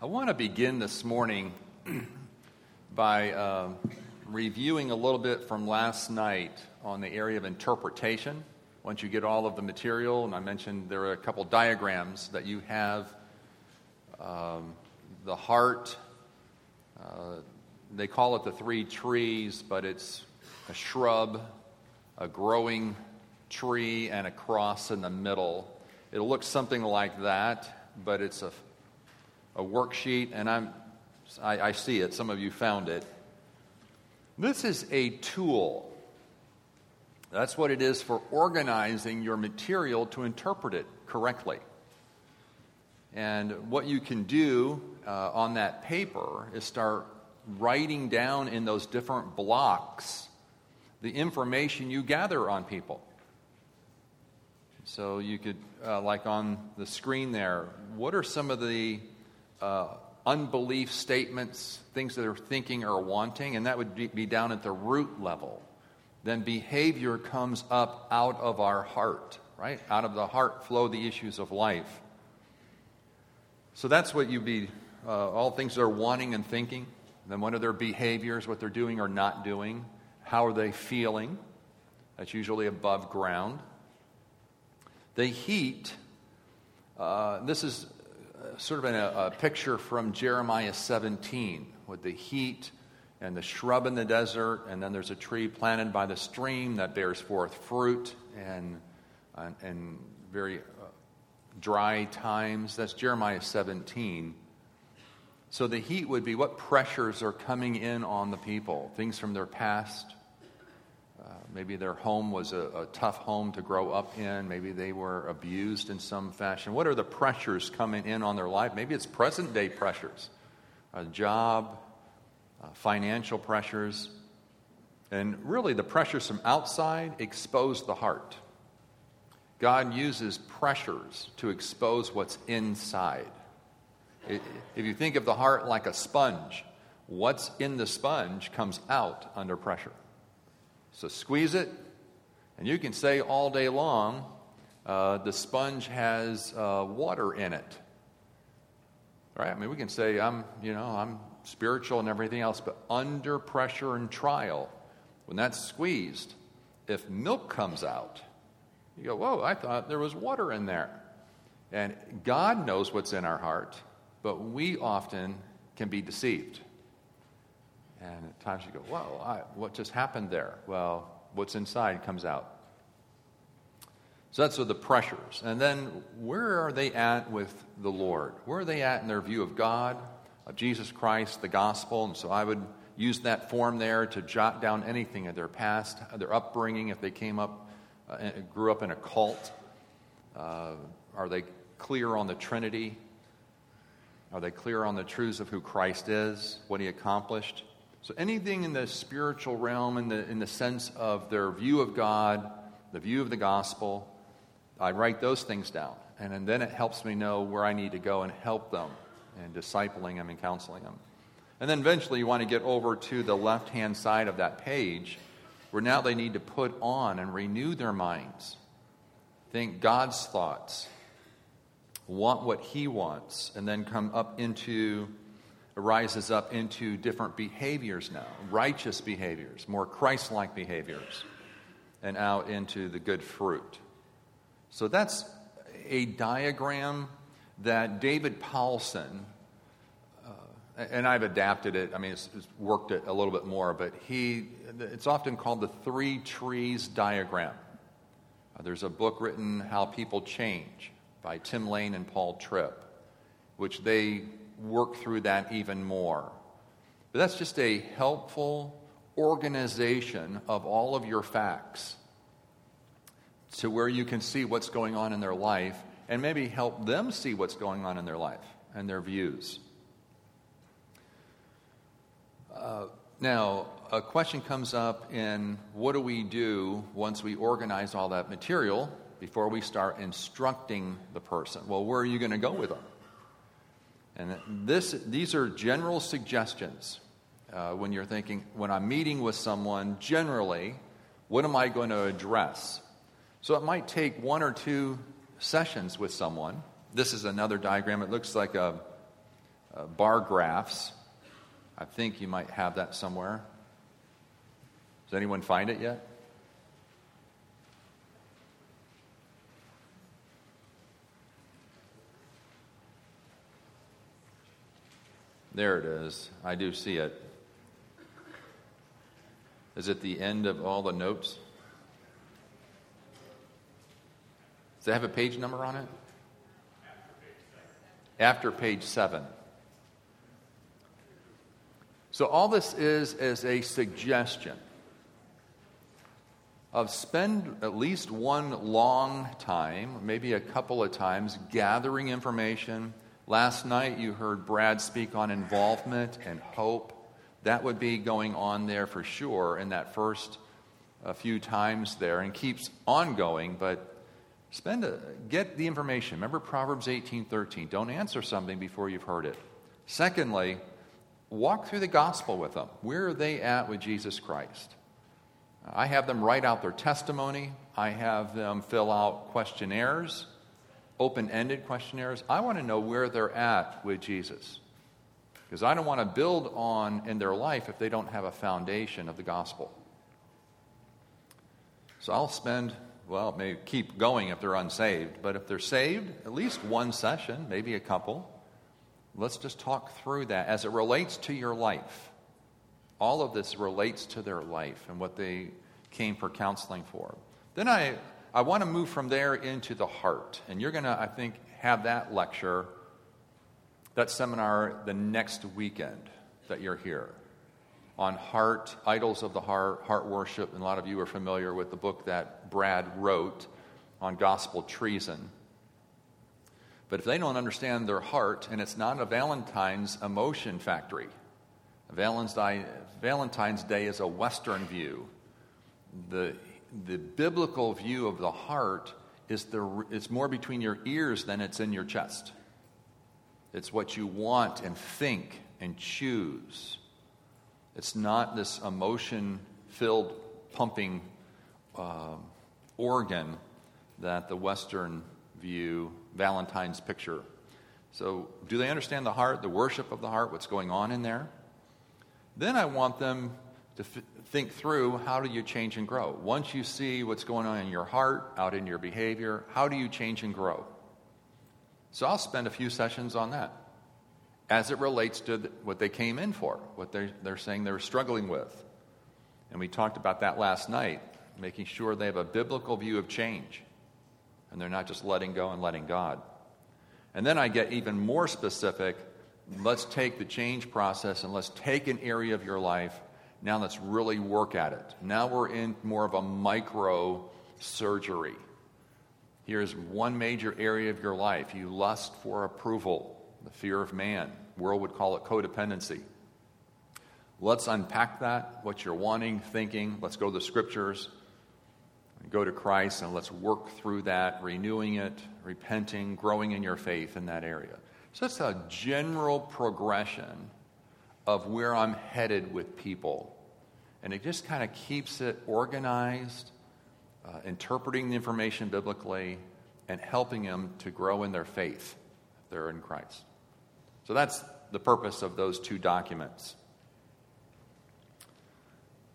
I want to begin this morning by uh, reviewing a little bit from last night on the area of interpretation. Once you get all of the material, and I mentioned there are a couple diagrams that you have um, the heart, uh, they call it the three trees, but it's a shrub, a growing tree, and a cross in the middle. It'll look something like that, but it's a a worksheet, and I'm, I, I see it. Some of you found it. This is a tool. That's what it is for organizing your material to interpret it correctly. And what you can do uh, on that paper is start writing down in those different blocks the information you gather on people. So you could, uh, like on the screen there, what are some of the uh, unbelief statements, things that they're thinking or wanting, and that would be down at the root level. Then behavior comes up out of our heart, right? Out of the heart flow the issues of life. So that's what you'd be, uh, all things they're wanting and thinking. Then what are their behaviors, what they're doing or not doing? How are they feeling? That's usually above ground. The heat, uh, this is sort of a, a picture from Jeremiah 17 with the heat and the shrub in the desert, and then there's a tree planted by the stream that bears forth fruit and, and, and very uh, dry times. That's Jeremiah 17. So the heat would be what pressures are coming in on the people, things from their past, maybe their home was a, a, tough home to grow up in. Maybe they were abused in some fashion. What are the pressures coming in on their life? Maybe it's present day pressures, a job, uh, financial pressures. And really, the pressures from outside expose the heart. God uses pressures to expose what's inside. If you think of the heart like a sponge, what's in the sponge comes out under pressure. So squeeze it, and you can say all day long uh, the sponge has uh, water in it. Right? I mean, we can say I'm, you know, I'm spiritual and everything else, but under pressure and trial, when that's squeezed, if milk comes out, you go, whoa, I thought there was water in there. And God knows what's in our heart, but we often can be deceived. And at times you go, whoa, I, what just happened there? Well, what's inside comes out. So that's with the pressures. And then where are they at with the Lord? Where are they at in their view of God, of Jesus Christ, the gospel? And so I would use that form there to jot down anything of their past, their upbringing, if they came up, uh, grew up in a cult. Uh, are they clear on the Trinity? Are they clear on the truths of who Christ is, what he accomplished? So anything in the spiritual realm, in the, in the sense of their view of God, the view of the gospel, I write those things down. And, and then it helps me know where I need to go and help them and discipling them and counseling them. And then eventually you want to get over to the left hand side of that page where now they need to put on and renew their minds. Think God's thoughts, want what He wants, and then come up into rises up into different behaviors now righteous behaviors, more Christ like behaviors, and out into the good fruit. So that's a diagram that David Powlison, uh, and I've adapted it, I mean, it's, it's, worked it a little bit more, but he, it's often called the three trees diagram. Uh, there's a book written, How People Change, by Tim Lane and Paul Tripp, which they work through that even more. But that's just a helpful organization of all of your facts to where you can see what's going on in their life and maybe help them see what's going on in their life and their views. Uh, now, a question comes up in what do we do once we organize all that material before we start instructing the person? Well, where are you going to go with them? And this, these are general suggestions uh, when you're thinking, when I'm meeting with someone, generally, what am I going to address? So it might take one or two sessions with someone. This is another diagram. It looks like a, uh, bar graphs. I think you might have that somewhere. Does anyone find it yet? There it is. I do see it. Is it the end of all the notes? Does it have a page number on it? After page seven. So, all this is is a suggestion of spend at least one long time, maybe a couple of times, gathering information Last night you heard Brad speak on involvement and hope. That would be going on there for sure in that first a few times there and keeps ongoing, but spend a, get the information. Remember Proverbs 18:13. Don't answer something before you've heard it. Secondly, walk through the gospel with them. Where are they at with Jesus Christ? I have them write out their testimony. I have them fill out questionnaires open ended questionnaires. I want to know where they're at with Jesus. Because I don't want to build on in their life if they don't have a foundation of the gospel. So I'll spend, well, maybe keep going if they're unsaved, but if they're saved, at least one session, maybe a couple. Let's just talk through that as it relates to your life. All of this relates to their life and what they came for counseling for. Then I I want to move from there into the heart. And you're going to, I think, have that lecture, that seminar, the next weekend that you're here on heart, idols of the heart, heart worship. And a lot of you are familiar with the book that Brad wrote on gospel treason. But if they don't understand their heart, and it's not a Valentine's emotion factory, Valentine's Day is a Western view. The the biblical view of the heart is the, it's more between your ears than it's in your chest. It's what you want and think and choose. It's not this emotion filled pumping uh, organ that the Western view, Valentine's picture. So, do they understand the heart, the worship of the heart, what's going on in there? Then I want them to f- think through how do you change and grow. Once you see what's going on in your heart, out in your behavior, how do you change and grow? So I'll spend a few sessions on that as it relates to what they came in for, what they're, they're saying they're struggling with. And we talked about that last night, making sure they have a biblical view of change and they're not just letting go and letting God. And then I get even more specific. Let's take the change process and let's take an area of your life now let's really work at it. Now we're in more of a micro surgery. Here's one major area of your life you lust for approval, the fear of man. World would call it codependency. Let's unpack that, what you're wanting, thinking. Let's go to the scriptures, go to Christ, and let's work through that, renewing it, repenting, growing in your faith in that area. So that's a general progression of where I'm headed with people. And it just kind of keeps it organized, uh, interpreting the information biblically, and helping them to grow in their faith if they're in Christ. So that's the purpose of those two documents.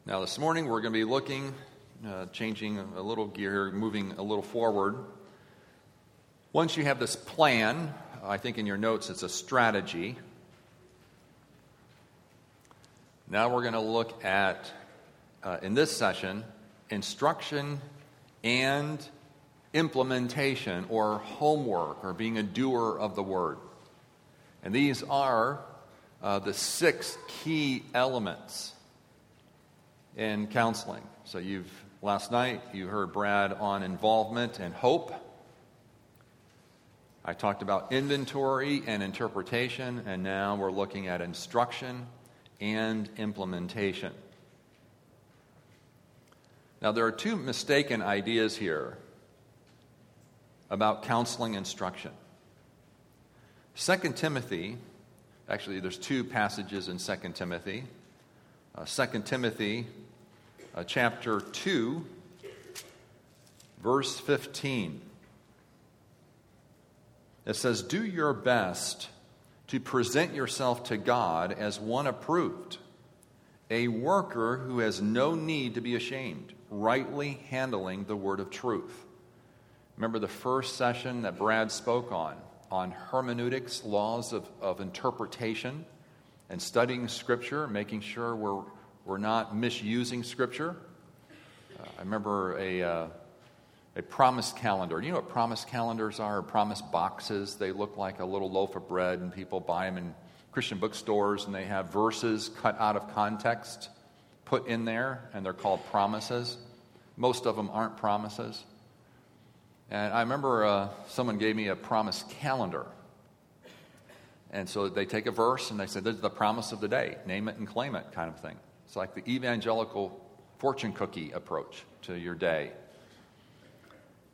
Now, this morning we're going to be looking, uh, changing a little gear, moving a little forward. Once you have this plan, I think in your notes it's a strategy. Now we're going to look at, uh, in this session, instruction and implementation or homework or being a doer of the word. And these are uh, the six key elements in counseling. So you've last night you heard Brad on involvement and hope. I talked about inventory and interpretation, and now we're looking at instruction and implementation. Now, there are two mistaken ideas here about counseling instruction. 2 Timothy, actually, there's two passages in 2 Timothy. Uh, 2 Timothy, uh, chapter 2, verse 15. It says, Do your best to present yourself to God as one approved, a worker who has no need to be ashamed, rightly handling the word of truth. Remember the first session that Brad spoke on, on hermeneutics, laws of, of interpretation, and studying Scripture, making sure we're, we're not misusing Scripture. Uh, I remember a. Uh, a promise calendar. You know what promise calendars are, promise boxes? They look like a little loaf of bread, and people buy them in Christian bookstores, and they have verses cut out of context put in there, and they're called promises. Most of them aren't promises. And I remember uh, someone gave me a promise calendar. And so they take a verse and they say, This is the promise of the day. Name it and claim it, kind of thing. It's like the evangelical fortune cookie approach to your day.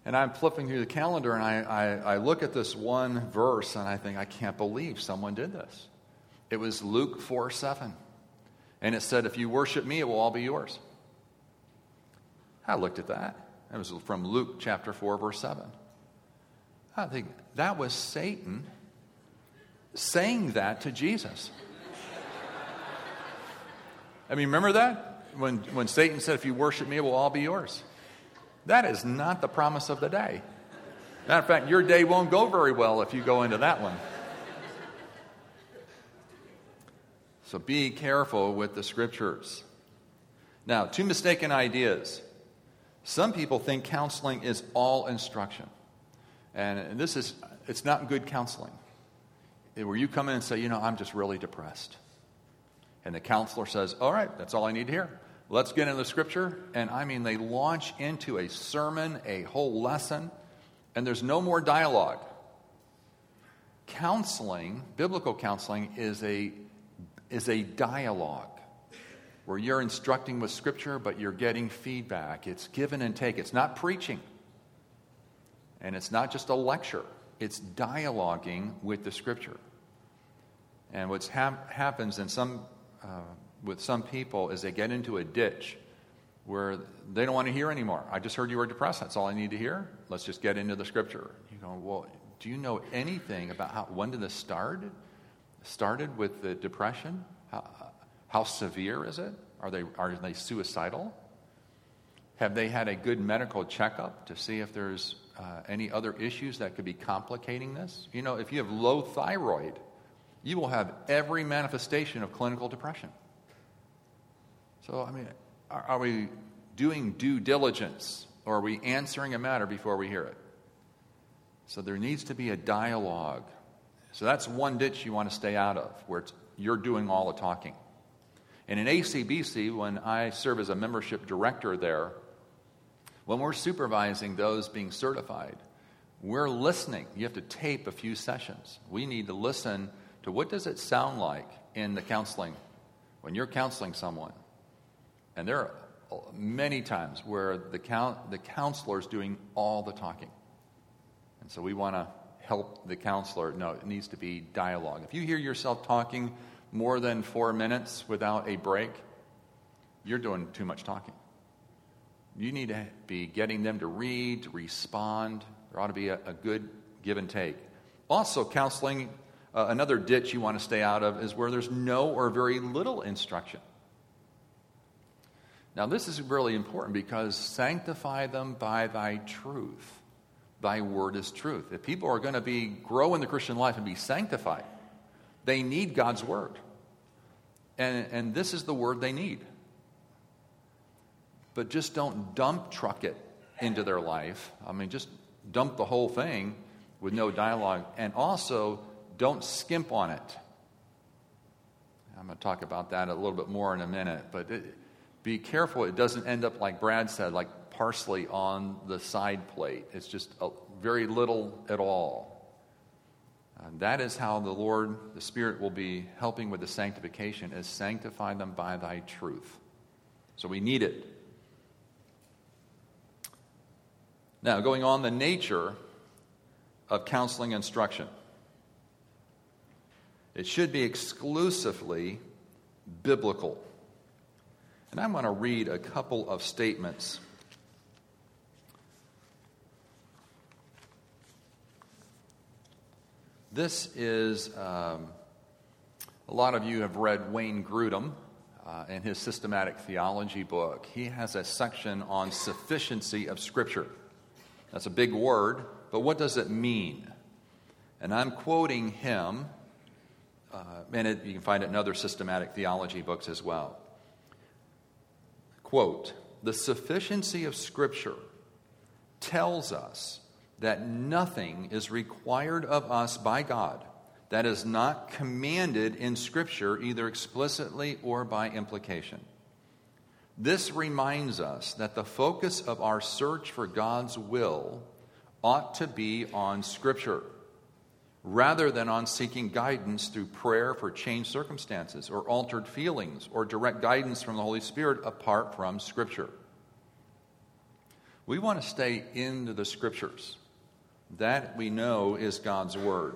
And I'm flipping through the calendar and I, I, I, look at this one verse and I think, I can't believe someone did this. It was Luke 4 7. And it said, If you worship me, it will all be yours. I looked at that. It was from Luke chapter 4, verse 7. I think that was Satan saying that to Jesus. I mean, remember that? When, when Satan said, If you worship me, it will all be yours. That is not the promise of the day. Matter of fact, your day won't go very well if you go into that one. So be careful with the scriptures. Now, two mistaken ideas. Some people think counseling is all instruction. And this is, it's not good counseling. Where you come in and say, you know, I'm just really depressed. And the counselor says, all right, that's all I need to hear. Let's get into the scripture. And I mean, they launch into a sermon, a whole lesson, and there's no more dialogue. Counseling, biblical counseling, is a, is a dialogue where you're instructing with scripture, but you're getting feedback. It's given and take. It's not preaching. And it's not just a lecture, it's dialoguing with the scripture. And what hap- happens in some uh, with some people is they get into a ditch where they don't want to hear anymore. I just heard you were depressed. That's all I need to hear. Let's just get into the scripture. You go, well, do you know anything about how, when did this start? Started with the depression? How, how severe is it? Are they, are they suicidal? Have they had a good medical checkup to see if there's uh, any other issues that could be complicating this? You know, if you have low thyroid, you will have every manifestation of clinical depression. So, I mean, are, are we doing due diligence or are we answering a matter before we hear it? So, there needs to be a dialogue. So, that's one ditch you want to stay out of, where you're doing all the talking. And in ACBC, when I serve as a membership director there, when we're supervising those being certified, we're listening. You have to tape a few sessions. We need to listen to what does it sound like in the counseling when you're counseling someone. And there are many times where the, count, the counselor is doing all the talking. And so we want to help the counselor. No, it needs to be dialogue. If you hear yourself talking more than four minutes without a break, you're doing too much talking. You need to be getting them to read, to respond. There ought to be a, a good give and take. Also, counseling, uh, another ditch you want to stay out of is where there's no or very little instruction. Now, this is really important because sanctify them by thy truth. Thy word is truth. If people are going to be grow in the Christian life and be sanctified, they need God's word. And, and this is the word they need. But just don't dump truck it into their life. I mean, just dump the whole thing with no dialogue. And also, don't skimp on it. I'm going to talk about that a little bit more in a minute. But it, be careful it doesn't end up like Brad said, like parsley on the side plate. It's just a, very little at all. And that is how the Lord, the Spirit, will be helping with the sanctification, is sanctify them by thy truth. So we need it. Now, going on, the nature of counseling instruction. It should be exclusively biblical. And I'm going to read a couple of statements. This is um, A lot of you have read Wayne Grudem uh, in his systematic theology book. He has a section on sufficiency of Scripture. That's a big word, but what does it mean? And I'm quoting him, uh, and it, you can find it in other systematic theology books as well. Quote The sufficiency of Scripture tells us that nothing is required of us by God that is not commanded in Scripture, either explicitly or by implication. This reminds us that the focus of our search for God's will ought to be on Scripture rather than on seeking guidance through prayer for changed circumstances or altered feelings or direct guidance from the Holy Spirit apart from Scripture. We want to stay into the Scriptures. That we know is God's Word.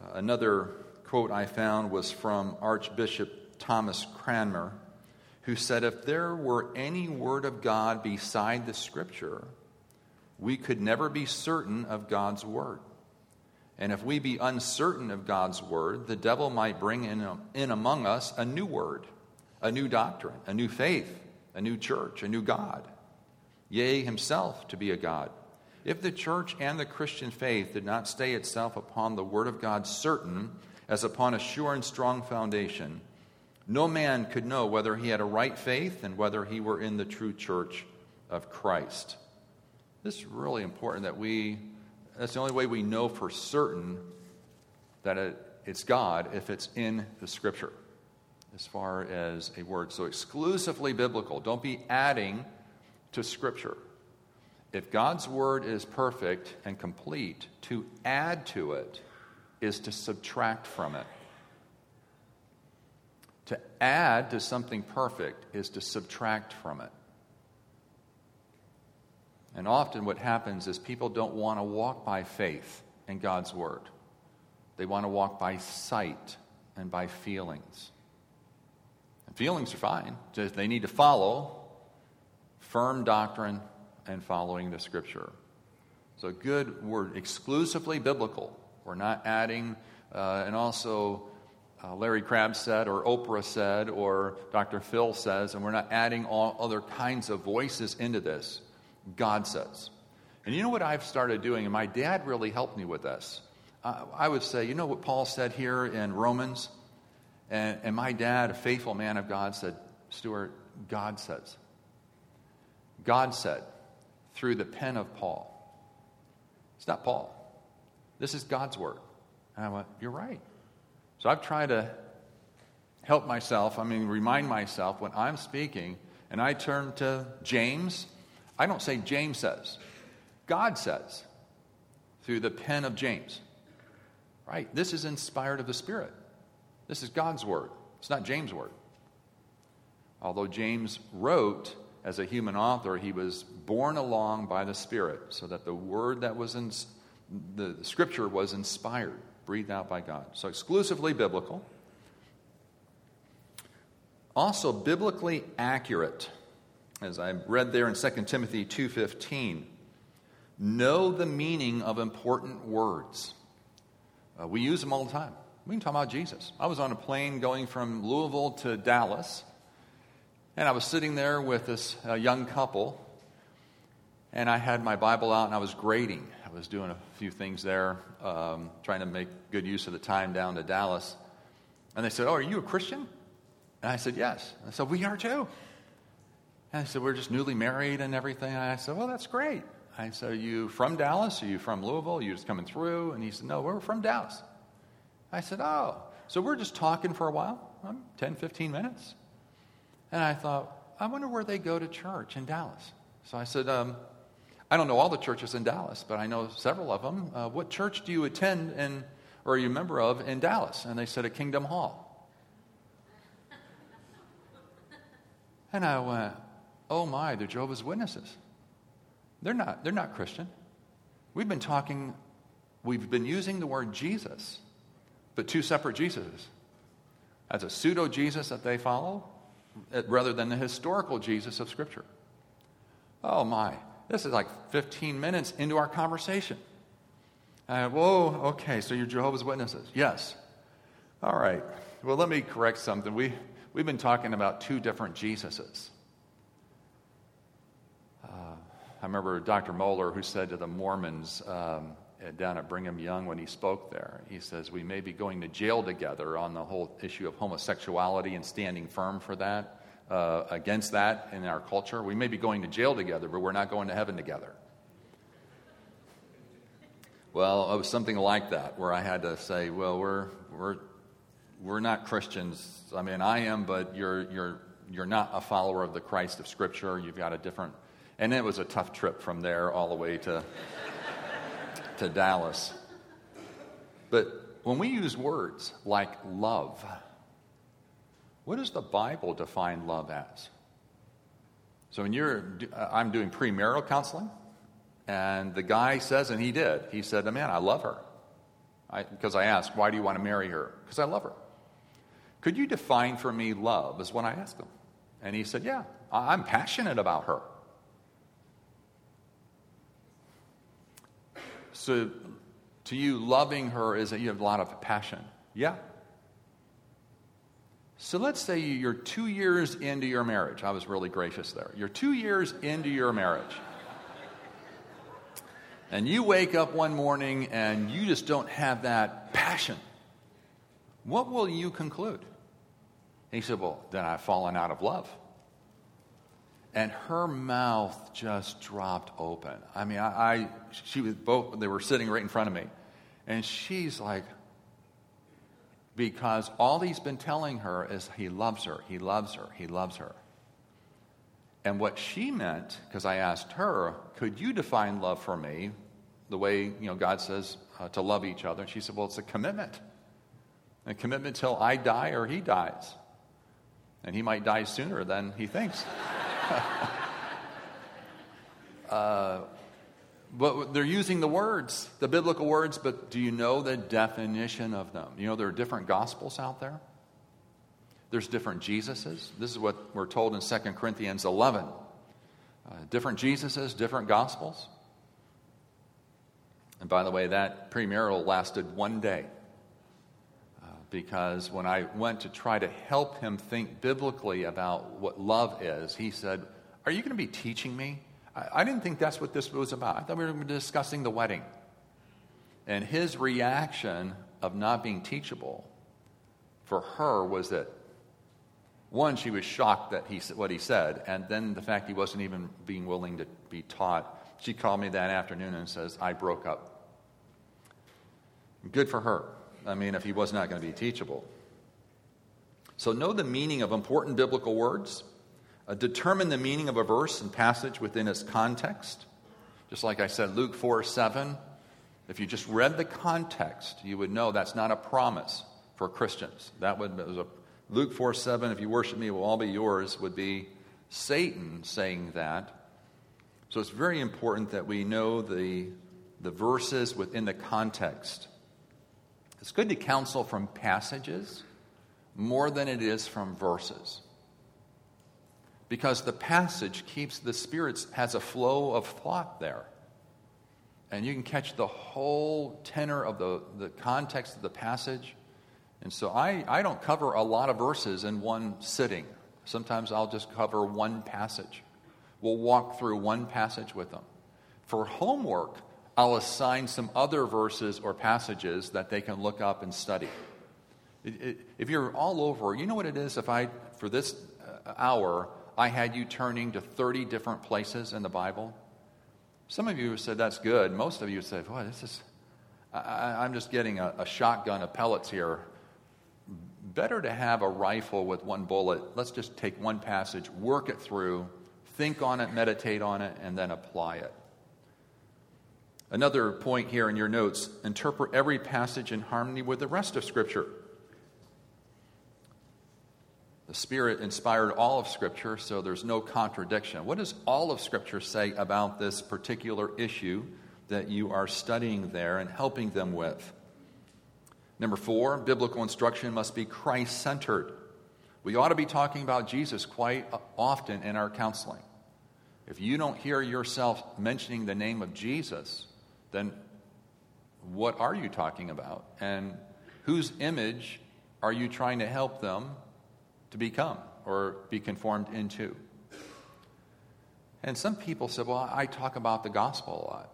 Uh, another quote I found was from Archbishop Thomas Cranmer, who said, If there were any word of God beside the Scripture, we could never be certain of God's Word. And if we be uncertain of God's Word, the devil might bring in, in among us a new word, a new doctrine, a new faith, a new church, a new God, yea, himself to be a God. If the church and the Christian faith did not stay itself upon the Word of God certain, as upon a sure and strong foundation, no man could know whether he had a right faith and whether he were in the true church of Christ. This is really important that we, that's the only way we know for certain that it, it's God if it's in the Scripture as far as a word. So exclusively biblical. Don't be adding to Scripture. If God's word is perfect and complete, to add to it is to subtract from it. To add to something perfect is to subtract from it. And often what happens is people don't want to walk by faith in God's word. They want to walk by sight and by feelings. And feelings are fine, just they need to follow firm doctrine and following the scripture. So, good word, exclusively biblical. We're not adding, uh, and also uh, Larry Crabb said, or Oprah said, or Dr. Phil says, and we're not adding all other kinds of voices into this. God says. And you know what I've started doing, and my dad really helped me with this. Uh, I would say, you know what Paul said here in Romans? And, and my dad, a faithful man of God, said, Stuart, God says. God said through the pen of Paul. It's not Paul. This is God's word. And I went, You're right. So I've tried to help myself, I mean, remind myself when I'm speaking and I turn to James, I don't say James says, God says through the pen of James. Right? This is inspired of the Spirit. This is God's word. It's not James' word. Although James wrote as a human author, he was borne along by the Spirit, so that the word that was in the scripture was inspired, breathed out by God. So exclusively biblical. Also biblically accurate. As I read there in 2 Timothy 2:15, know the meaning of important words. Uh, we use them all the time. We can talk about Jesus. I was on a plane going from Louisville to Dallas and I was sitting there with this uh, young couple, and I had my Bible out and I was grading. I was doing a few things there, um, trying to make good use of the time down to Dallas. And they said, Oh, are you a Christian? And I said, Yes. And I said, We are too. I said, We're just newly married and everything. And I said, Well, that's great. I said, Are you from Dallas? Are you from Louisville? Are you just coming through? And he said, No, we're from Dallas. I said, Oh. So we're just talking for a while, um, 10, 15 minutes. And I thought, I wonder where they go to church in Dallas. So I said, um, I don't know all the churches in Dallas, but I know several of them. Uh, what church do you attend and, or are you a member of in Dallas? And they said, at Kingdom Hall. and I went, oh my, they're Jehovah's Witnesses. They're not, they're not Christian. We've been talking, we've been using the word Jesus, but two separate Jesuses. As a pseudo Jesus that they follow, rather than the historical Jesus of Scripture. Oh my, this is like 15 minutes into our conversation. Uh, whoa, okay, so you're Jehovah's Witnesses. Yes. All right. Well, let me correct something. We, we've been talking about two different Jesuses. Uh, I remember Dr. Mohler, who said to the Mormons um, down at Brigham Young when he spoke there, he says, We may be going to jail together on the whole issue of homosexuality and standing firm for that, uh, against that in our culture. We may be going to jail together, but we're not going to heaven together. Well, it was something like that, where I had to say, Well, we're, we're, we're not Christians. I mean, I am, but you're, you're, you're not a follower of the Christ of Scripture. You've got a different. And it was a tough trip from there all the way to, to Dallas. But when we use words like love, what does the Bible define love as? So when you're, I'm doing premarital counseling, and the guy says, and he did, he said, man, I love her. because I asked, why do you want to marry her? Because I love her. Could you define for me love? Is what I asked him. And he said, Yeah, I'm passionate about her. So, to you, loving her is that you have a lot of passion. Yeah. So let's say you're two years into your marriage. I was really gracious there. You're two years into your marriage. And you wake up one morning and you just don't have that passion. What will you conclude? he said, Well, then I've fallen out of love. And her mouth just dropped open. I mean, I, I she was both, they were sitting right in front of me. And she's like, because all he's been telling her is he loves her, he loves her, he loves her. And what she meant, because I asked her, could you define love for me the way you know God says uh, to love each other? And she said, well, it's a commitment. A commitment till I die or he dies and he might die sooner than he thinks. uh, but they're using the words, the biblical words, but do you know the definition of them? You know, there are different gospels out there. There's different Jesuses. This is what we're told in 2 Corinthians 11. Uh, different Jesuses, different gospels. And by the way, that premarital lasted one day because when I went to try to help him think biblically about what love is, he said, Are you going to be teaching me? I, I didn't think that's what this was about. I thought we were discussing the wedding. And his reaction of not being teachable for her was that one, she was shocked that he what he said, and then the fact he wasn't even being willing to be taught. She called me that afternoon and says, "I broke up." Good for her. I mean, if he was not going to be teachable. So, know the meaning of important biblical words, uh, determine the meaning of a verse and passage within its context. Just like I said, Luke 4 7, if you just read the context, you would know that's not a promise for Christians. That would was a Luke 4 7, if you worship me, it will all be yours, would be Satan saying that. So it's very important that we know the, the verses within the context. It's good to counsel from passages more than it is from verses. Because the passage keeps the Spirit has a flow of thought there. And you can catch the whole tenor of the, the context of the passage. And so I, I don't cover a lot of verses in one sitting. Sometimes I'll just cover one passage. We'll walk through one passage with them. For homework, I'll assign some other verses or passages that they can look up and study. It, it, if you're all over, you know what it is if I, for this uh, hour, I had you turning to 30 different places in the Bible? Some of you said that's good. Most of you said, boy, this is, I, am just getting a, a shotgun of pellets here. Better to have a rifle with one bullet. Let's just take one passage, work it through, think on it, meditate on it, and then apply it. Another point here in your notes interpret every passage in harmony with the rest of Scripture. The Spirit inspired all of Scripture, so there's no contradiction. What does all of Scripture say about this particular issue that you are studying there and helping them with? Number four, biblical instruction must be Christ centered. We ought to be talking about Jesus quite often in our counseling. If you don't hear yourself mentioning the name of Jesus, then what are you talking about? And whose image are you trying to help them to become or be conformed into? And some people said, Well, I talk about the gospel a lot.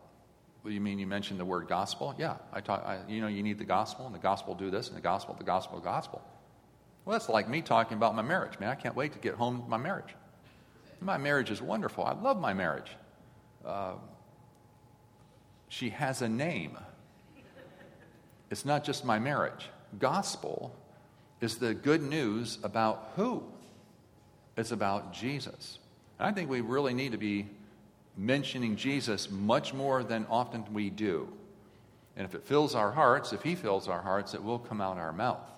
Well, you mean you mentioned the word gospel? Yeah, I talk, I, you know, you need the gospel, and the gospel do this, and the gospel, the gospel, the gospel. Well, that's like me talking about my marriage. Man, I can't wait to get home to my marriage. My marriage is wonderful. I love my marriage. Uh, she has a name. It's not just my marriage. Gospel is the good news about who? It's about Jesus. And I think we really need to be mentioning Jesus much more than often we do. And if it fills our hearts, if He fills our hearts, it will come out our mouth.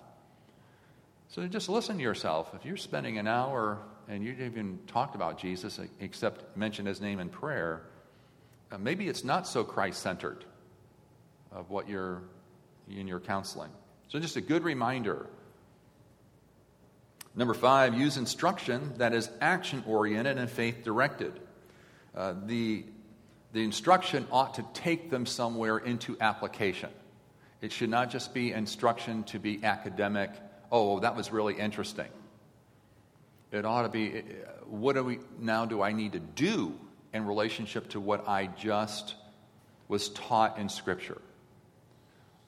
So just listen to yourself. If you're spending an hour and you have even talked about Jesus except mentioned His name in prayer, maybe it's not so Christ centered of what you're in your counseling. So just a good reminder. Number five, use instruction that is action oriented and faith directed. Uh, the, the instruction ought to take them somewhere into application. It should not just be instruction to be academic. Oh, that was really interesting. It ought to be what do we now do I need to do in relationship to what I just was taught in Scripture?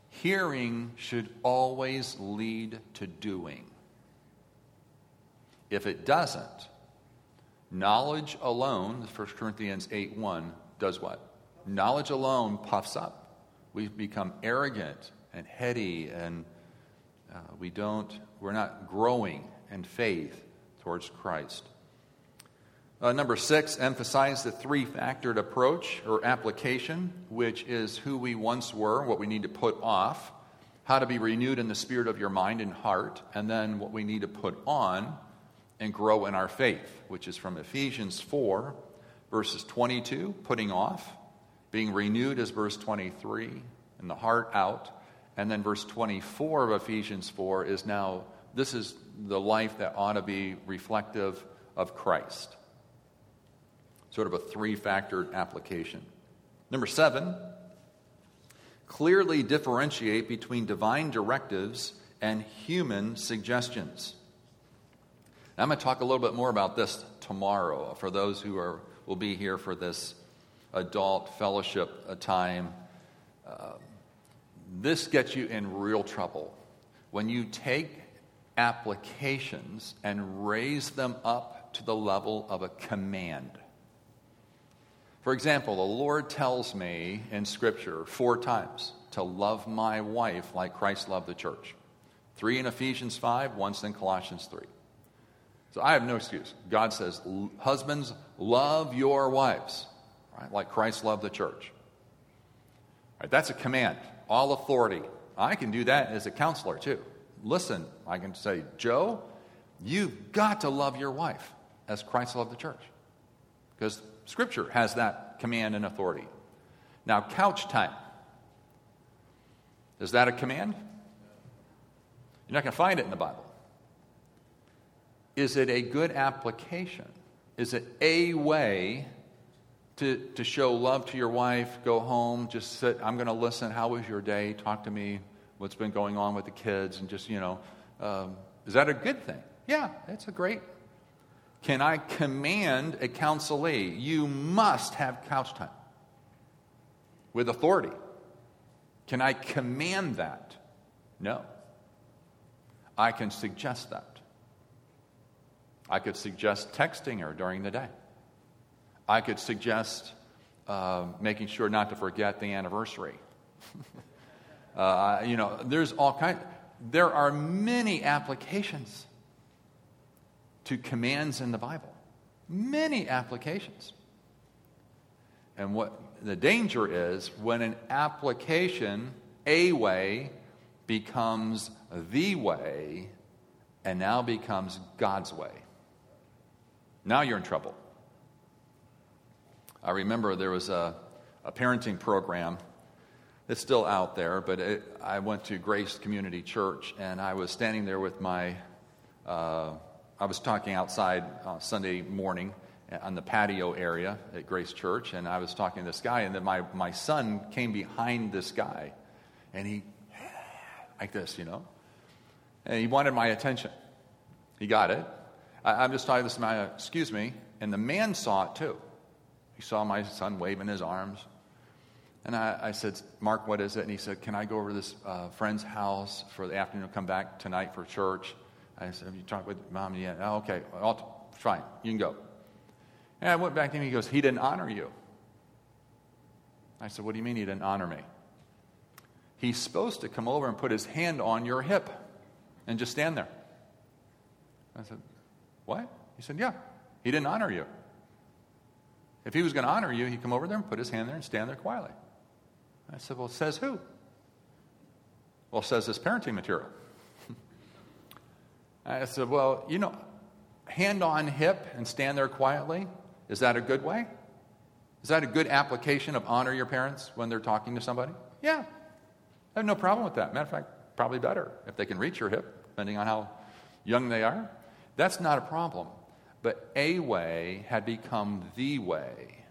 Hearing should always lead to doing. If it doesn't, knowledge alone, 1 Corinthians 8 1, does what? Knowledge alone puffs up. We become arrogant and heady, and uh, we don't, we're not growing in faith towards Christ. Uh, number six, emphasize the three factored approach or application, which is who we once were, what we need to put off, how to be renewed in the spirit of your mind and heart, and then what we need to put on and grow in our faith, which is from Ephesians 4, verses 22, putting off, being renewed is verse 23, and the heart out. And then verse 24 of Ephesians 4 is now, this is the life that ought to be reflective of Christ. Sort of a three factored application. Number seven, clearly differentiate between divine directives and human suggestions. Now, I'm going to talk a little bit more about this tomorrow for those who are, will be here for this adult fellowship time. Uh, this gets you in real trouble. When you take applications and raise them up to the level of a command. For example, the Lord tells me in Scripture four times to love my wife like Christ loved the church. Three in Ephesians 5, once in Colossians 3. So I have no excuse. God says, Husbands, love your wives, right? like Christ loved the church. Right, that's a command, all authority. I can do that as a counselor too. Listen, I can say, Joe, you've got to love your wife as Christ loved the church. Because Scripture has that command and authority. Now, couch time. Is that a command? You're not going to find it in the Bible. Is it a good application? Is it a way to, to show love to your wife? Go home, just sit. I'm going to listen. How was your day? Talk to me. What's been going on with the kids? And just, you know, um, is that a good thing? Yeah, it's a great can I command a counselee? You must have couch time with authority. Can I command that? No. I can suggest that. I could suggest texting her during the day. I could suggest uh, making sure not to forget the anniversary. uh, you know, there's all kind. There are many applications to commands in the Bible. Many applications. And what the danger is when an application, a way, becomes the way and now becomes God's way. Now you're in trouble. I remember there was a, a parenting program. It's still out there, but it, I went to Grace Community Church and I was standing there with my uh, I was talking outside uh, Sunday morning on the patio area at Grace Church, and I was talking to this guy, and then my, my son came behind this guy, and he, like this, you know. And he wanted my attention. He got it. I, am just talking to this man, excuse me. And the man saw it too. He saw my son waving his arms. And I, I said, Mark, what is it? And he said, Can I go over to this uh, friend's house for the afternoon, come back tonight for church? I said, Have you talked with mom yet? Oh, okay, I'll, fine, you can go. And I went back to him, he goes, He didn't honor you. I said, What do you mean he didn't honor me? He's supposed to come over and put his hand on your hip and just stand there. I said, What? He said, Yeah, he didn't honor you. If he was going to honor you, he'd come over there and put his hand there and stand there quietly. I said, Well, says who? Well, says this parenting material. I said, Well, you know, hand on hip and stand there quietly, is that a good way? Is that a good application of honor your parents when they're talking to somebody? Yeah. I have no problem with that. Matter of fact, probably better if they can reach your hip, depending on how young they are. That's not a problem. But a way had become the way,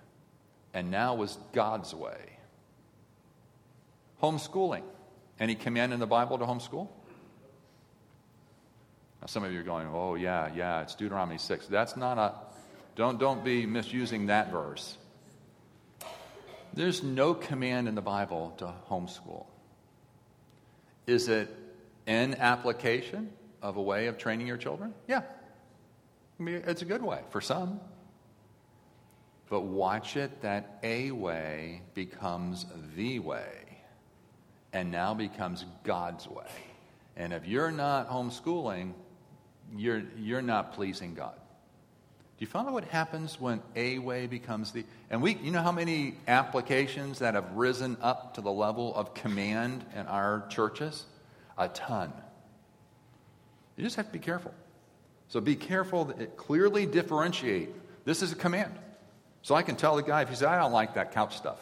and now was God's way. Homeschooling. Any command in the Bible to homeschool? Now, some of you are going, oh, yeah, yeah, it's Deuteronomy 6. That's not a, don't, don't be misusing that verse. There's no command in the Bible to homeschool. Is it an application of a way of training your children? Yeah. I mean, it's a good way for some. But watch it that a way becomes the way and now becomes God's way. And if you're not homeschooling, you're, you're not pleasing God. Do you follow what happens when a way becomes the and we you know how many applications that have risen up to the level of command in our churches? A ton. You just have to be careful. So be careful that clearly differentiate. This is a command. So I can tell the guy if he says, I don't like that couch stuff.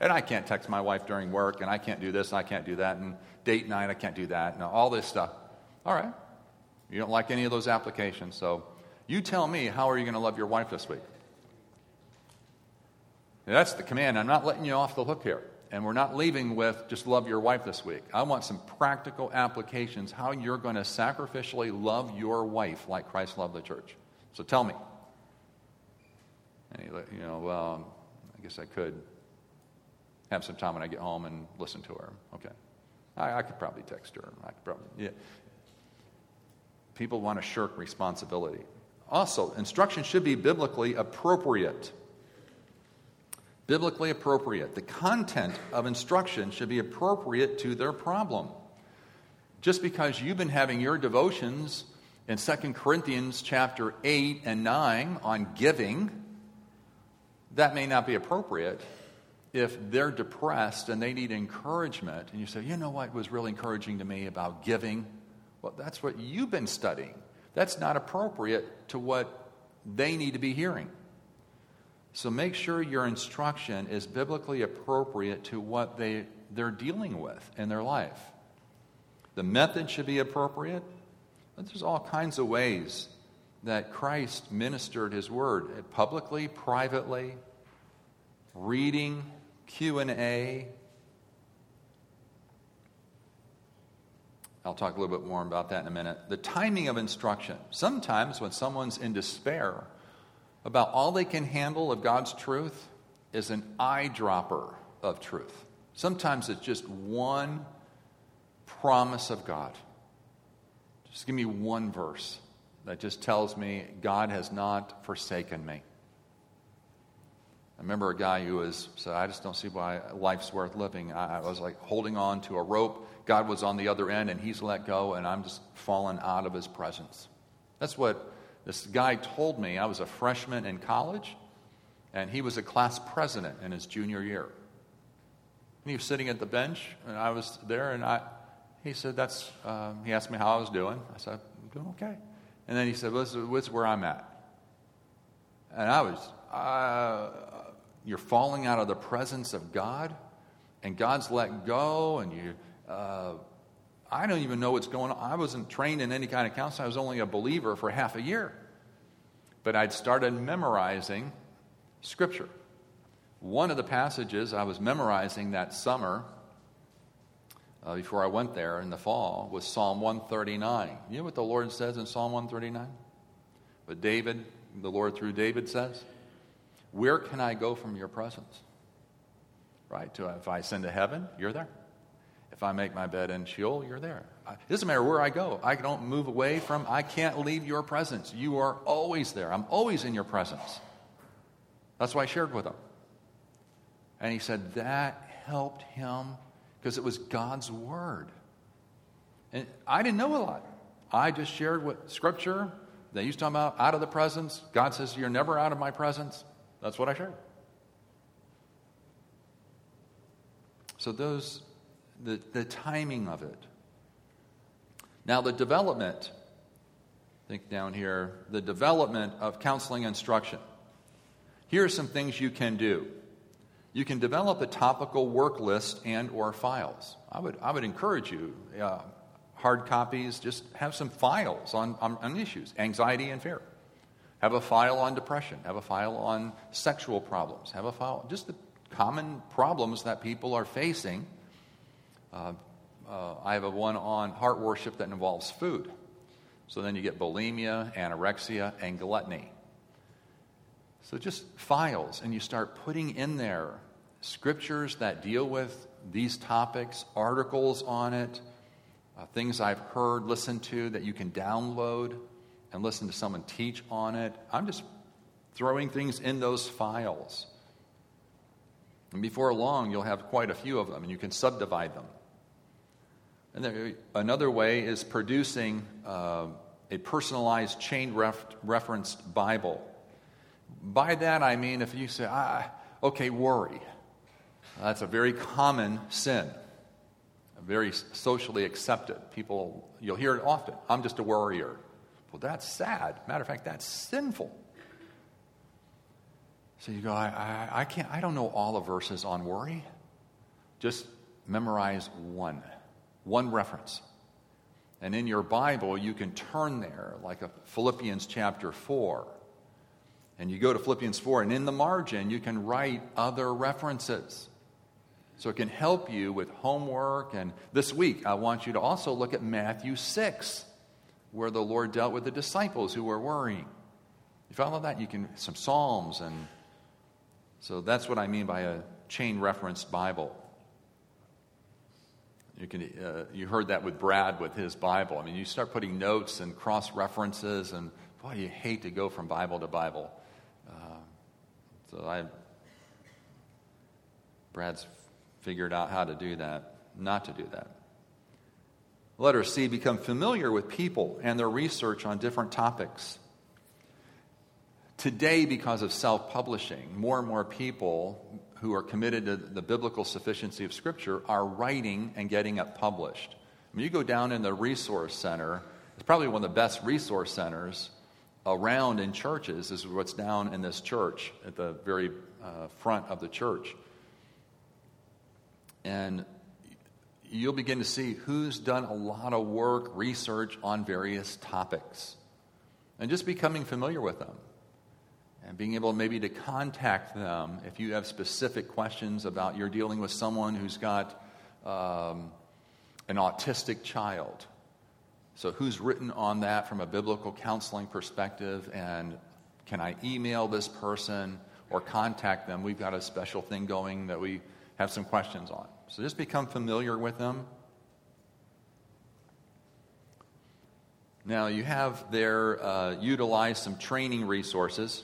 And I can't text my wife during work, and I can't do this, and I can't do that, and date night, I can't do that, and all this stuff. All right. You don't like any of those applications, so you tell me, how are you going to love your wife this week? that's the command. I'm not letting you off the hook here. And we're not leaving with just love your wife this week. I want some practical applications how you're going to sacrificially love your wife like Christ loved the church. So tell me. And he, you know, well, I guess I could have some time when I get home and listen to her. Okay. I, I could probably text her. I could probably, yeah. People want to shirk responsibility. Also, instruction should be biblically appropriate. Biblically appropriate. The content of instruction should be appropriate to their problem. Just because you've been having your devotions in 2 Corinthians chapter 8 and 9 on giving, that may not be appropriate if they're depressed and they need encouragement. And you say, you know what was really encouraging to me about giving? Well, that's what you've been studying. That's not appropriate to what they need to be hearing. So make sure your instruction is biblically appropriate to what they, they're dealing with in their life. The method should be appropriate. There's all kinds of ways that Christ ministered his word publicly, privately, reading, Q&A, I'll talk a little bit more about that in a minute. The timing of instruction. Sometimes when someone's in despair about all they can handle of God's truth is an eyedropper of truth. Sometimes it's just one promise of God. Just give me one verse that just tells me God has not forsaken me. I remember a guy who was said, I just don't see why life's worth living. I, I was like holding on to a rope God was on the other end and he's let go, and I'm just fallen out of his presence. That's what this guy told me. I was a freshman in college, and he was a class president in his junior year. And he was sitting at the bench, and I was there, and I, he said, That's, um, he asked me how I was doing. I said, I'm doing okay. And then he said, well, this, is, where I'm at. And I was, uh, you're falling out of the presence of God, and God's let go, and you, uh, I don't even know what's going on. I wasn't trained in any kind of counseling. I was only a believer for half a year. But I'd started memorizing Scripture. One of the passages I was memorizing that summer uh, before I went there in the fall was Psalm 139. You know what the Lord says in Psalm 139? But David, the Lord through David says, Where can I go from your presence? Right? To, if I ascend to heaven, you're there. If I make my bed in Sheol, you're there. It doesn't matter where I go. I don't move away from, I can't leave your presence. You are always there. I'm always in your presence. That's why I shared with him. And he said that helped him because it was God's word. And I didn't know a lot. I just shared what scripture that he's talking about out of the presence. God says, You're never out of my presence. That's what I shared. So those the, the timing of it. Now the development, think down here, the development of counseling instruction. Here are some things you can do. You can develop a topical work list and or files. I would, I would encourage you, uh, hard copies, just have some files on, on, on issues, anxiety and fear. Have a file on depression. Have a file on sexual problems. Have a file, just the common problems that people are facing. Uh, uh, I have a one on heart worship that involves food. So then you get bulimia, anorexia, and gluttony. So just files, and you start putting in there scriptures that deal with these topics, articles on it, uh, things I've heard, listened to that you can download and listen to someone teach on it. I'm just throwing things in those files. And before long, you'll have quite a few of them, and you can subdivide them. And there, another way is producing uh, a personalized chain ref- referenced Bible. By that, I mean if you say, ah, okay, worry. That's a very common sin, very socially accepted. People, you'll hear it often. I'm just a worrier. Well, that's sad. Matter of fact, that's sinful. So you go, I, I, I can't, I don't know all the verses on worry. Just memorize one, one reference. And in your Bible, you can turn there, like a Philippians chapter 4. And you go to Philippians 4, and in the margin, you can write other references. So it can help you with homework. And this week, I want you to also look at Matthew 6, where the Lord dealt with the disciples who were worrying. You follow that? You can, some Psalms. And so that's what I mean by a chain referenced Bible. You, can, uh, you heard that with Brad with his Bible. I mean, you start putting notes and cross references, and boy, you hate to go from Bible to Bible. Uh, so I, Brad's figured out how to do that, not to do that. Letter C, become familiar with people and their research on different topics. Today, because of self publishing, more and more people who are committed to the biblical sufficiency of Scripture are writing and getting it published. When you go down in the resource center, it's probably one of the best resource centers around in churches, is what's down in this church at the very uh, front of the church and you'll begin to see who's done a lot of work, research on various topics. And just becoming familiar with them. And being able maybe to contact them if you have specific questions about you're dealing with someone who's got um, an autistic child. So, who's written on that from a biblical counseling perspective? And can I email this person or contact them? We've got a special thing going that we have some questions on. So just become familiar with them. Now, you have there uh, utilized some training resources.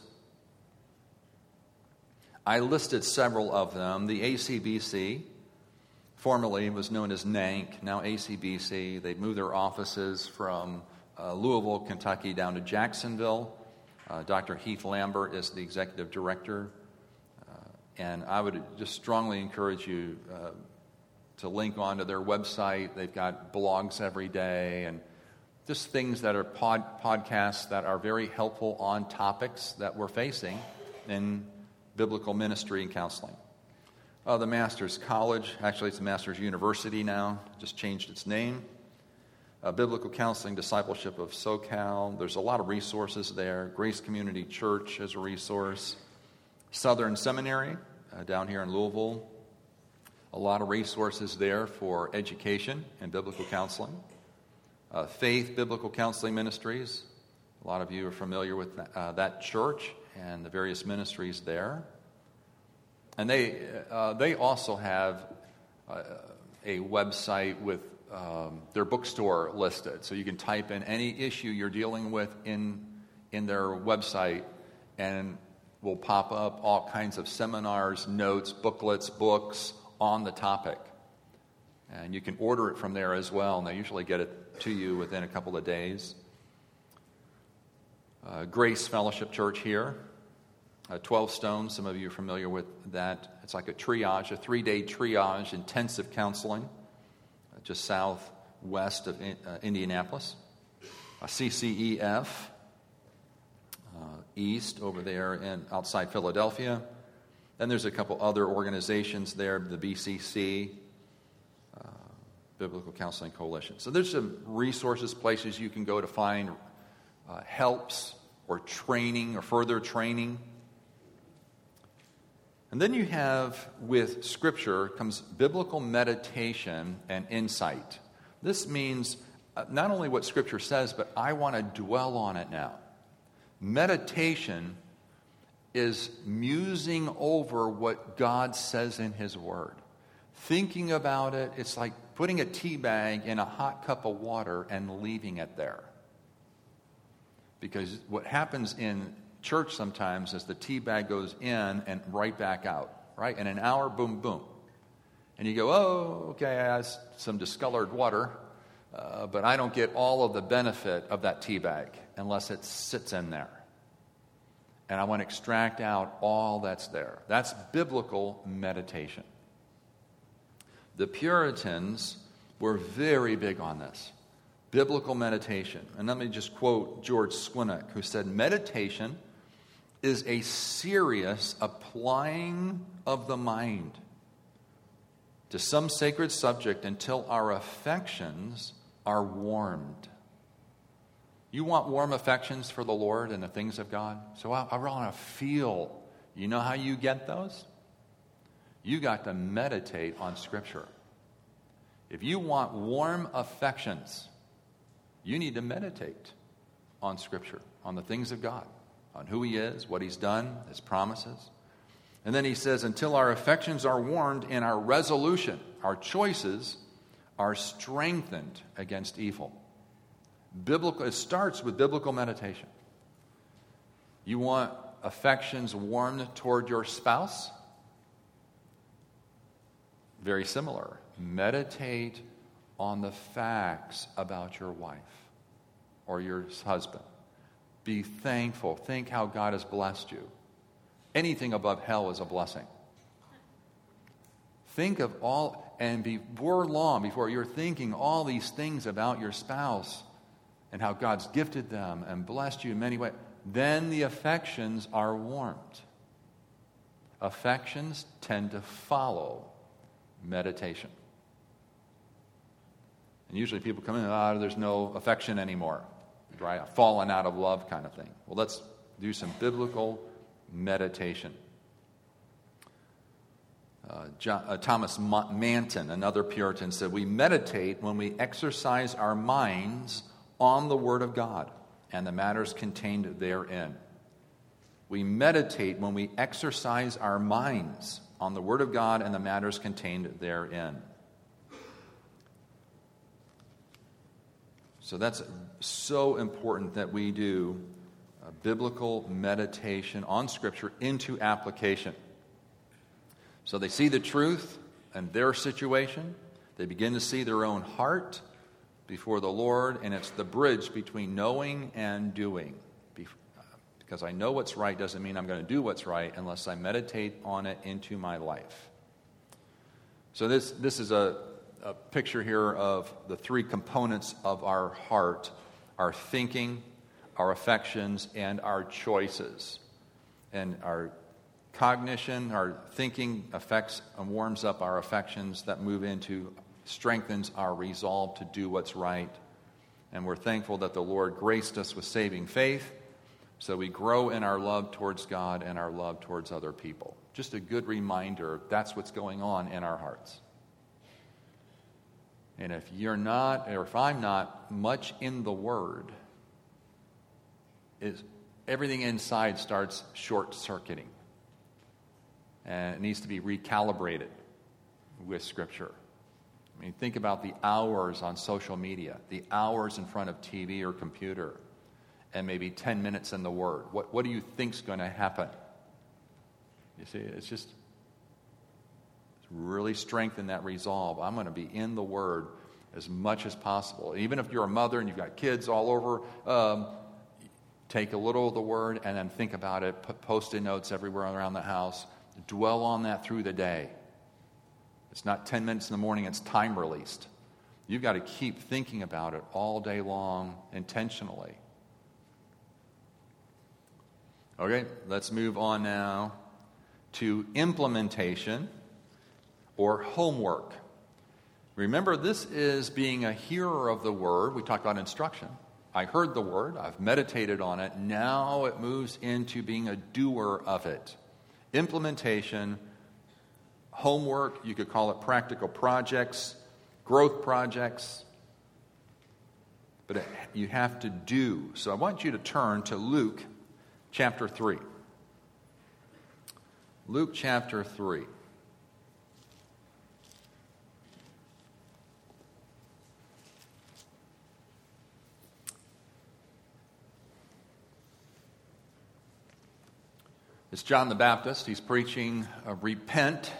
I listed several of them. The ACBC, formerly was known as NANC, now ACBC. They moved their offices from uh, Louisville, Kentucky, down to Jacksonville. Uh, Dr. Heath Lambert is the executive director. Uh, and I would just strongly encourage you uh, to link onto their website. They've got blogs every day and just things that are pod, podcasts that are very helpful on topics that we're facing in biblical ministry and counseling. Uh, the Master's College, actually, it's the Master's University now, just changed its name. Uh, Biblical Counseling Discipleship of SoCal. There's a lot of resources there. Grace Community Church is a resource. Southern Seminary uh, down here in Louisville A lot of resources there for education and biblical counseling. Uh, Faith Biblical Counseling Ministries. A lot of you are familiar with that, uh, that church and the various ministries there. And they, uh, they also have uh, a website with um, their bookstore listed. So you can type in any issue you're dealing with in, in their website, and will pop up all kinds of seminars, notes, booklets, books on the topic. And you can order it from there as well, and they usually get it to you within a couple of days. Uh, Grace Fellowship Church here, uh, 12 Stones, some of you are familiar with that. It's like a triage, a three day triage, intensive counseling, uh, just southwest of in, uh, Indianapolis. A CCEF, uh, east over there in, outside Philadelphia. Then there's a couple other organizations there, the BCC, uh, Biblical Counseling Coalition. So there's some resources, places you can go to find uh, helps or training or further training. And then you have with Scripture comes biblical meditation and insight. This means uh, not only what Scripture says, but I want to dwell on it now. Meditation is musing over what God says in His Word. Thinking about it, it's like putting a tea bag in a hot cup of water and leaving it there. Because what happens in church sometimes is the tea bag goes in and right back out, right? In an hour, boom, boom. And you go, oh, okay, I have some discolored water, uh, but I don't get all of the benefit of that tea bag unless it sits in there. And I want to extract out all that's there. That's biblical meditation. The Puritans were very big on this biblical meditation. And let me just quote George Swinnock, who said, Meditation is a serious applying of the mind to some sacred subject until our affections are warmed. You want warm affections for the Lord and the things of God? So I, I want to feel. You know how you get those? You got to meditate on Scripture. If you want warm affections, you need to meditate on Scripture, on the things of God, on who He is, what He's done, His promises. And then he says, until our affections are warmed and our resolution, our choices, are strengthened against evil. Biblical, it starts with biblical meditation. You want affections warmed toward your spouse? Very similar. Meditate on the facts about your wife or your husband. Be thankful. Think how God has blessed you. Anything above hell is a blessing. Think of all, and before long, before you're thinking all these things about your spouse, and how God's gifted them and blessed you in many ways, then the affections are warmed. Affections tend to follow meditation. And usually people come in, ah, there's no affection anymore, right? Fallen out of love kind of thing. Well, let's do some biblical meditation. Uh, John, uh, Thomas Manton, another Puritan, said, We meditate when we exercise our minds on the Word of God and the matters contained therein. We meditate when we exercise our minds on the Word of God and the matters contained therein. So that's so important that we do biblical meditation on Scripture into application. So they see the truth and their situation, they begin to see their own heart, before the Lord, and it's the bridge between knowing and doing. Uh, because I know what's right doesn't mean I'm going to do what's right unless I meditate on it into my life. So, this, this is a, a picture here of the three components of our heart our thinking, our affections, and our choices. And our cognition, our thinking affects and warms up our affections that move into strengthens our resolve to do what's right. And we're thankful that the Lord graced us with saving faith so we grow in our love towards God and our love towards other people. just a good reminder that's what's going on in our hearts. And if you're not, or if I'm not much in the Word, is everything inside starts short circuiting. And it needs to be recalibrated with Scripture. I mean, think about the hours on social media, the hours in front of TV or computer, and maybe 10 minutes in the Word. What, what do you think's going to happen? You see, it's just really strengthen that resolve. I'm going to be in the Word as much as possible. Even if you're a mother and you've got kids all over, um, take a little of the Word and then think about it. Put post it notes everywhere around the house. Dwell on that through the day. It's not 10 minutes in the morning, it's time released. You've got to keep thinking about it all day long intentionally. Okay, let's move on now to implementation or homework. Remember, this is being a hearer of the word. We talked about instruction. I heard the word, I've meditated on it. Now it moves into being a doer of it. Implementation, homework, you could call it practical projects, growth projects. But it, you have to do. So I want you to turn to Luke chapter 3. Luke chapter 3. It's John the Baptist. He's preaching, uh, repent.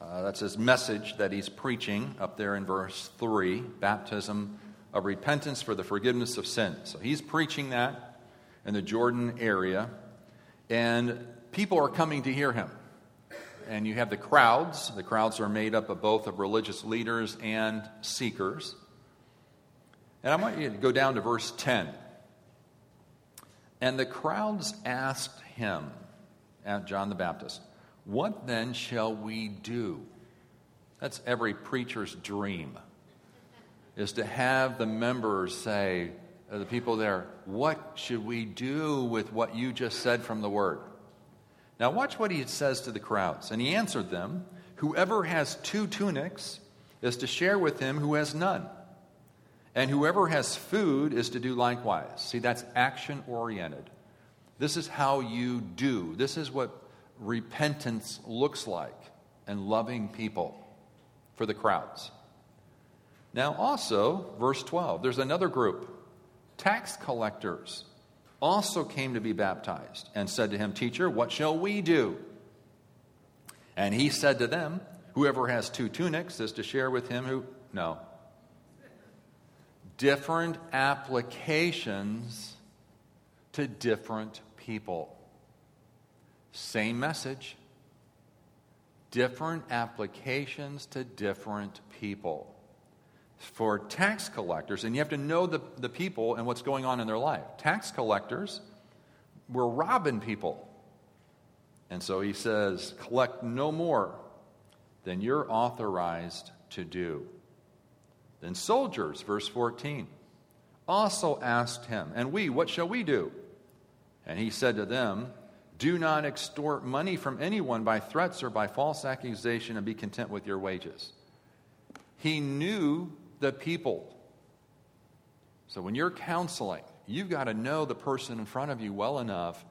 Uh, that's his message that he's preaching up there in verse 3 baptism of repentance for the forgiveness of sin. So he's preaching that in the Jordan area, and people are coming to hear him. And you have the crowds. The crowds are made up of both of religious leaders and seekers. And I want you to go down to verse 10. And the crowds asked him, at John the Baptist, What then shall we do? That's every preacher's dream, is to have the members say, uh, the people there, What should we do with what you just said from the Word? Now, watch what he says to the crowds. And he answered them, Whoever has two tunics is to share with him who has none. And whoever has food is to do likewise. See, that's action oriented. This is how you do. This is what repentance looks like and loving people for the crowds. Now, also, verse 12, there's another group. Tax collectors also came to be baptized and said to him, Teacher, what shall we do? And he said to them, Whoever has two tunics is to share with him who. No. Different applications to different people. Same message, different applications to different people. For tax collectors, and you have to know the, the people and what's going on in their life. Tax collectors were robbing people. And so he says, collect no more than you're authorized to do. Then soldiers, verse 14, also asked him, And we, what shall we do? And he said to them, Do not extort money from anyone by threats or by false accusation, and be content with your wages. He knew the people. So when you're counseling, you've got to know the person in front of you well enough.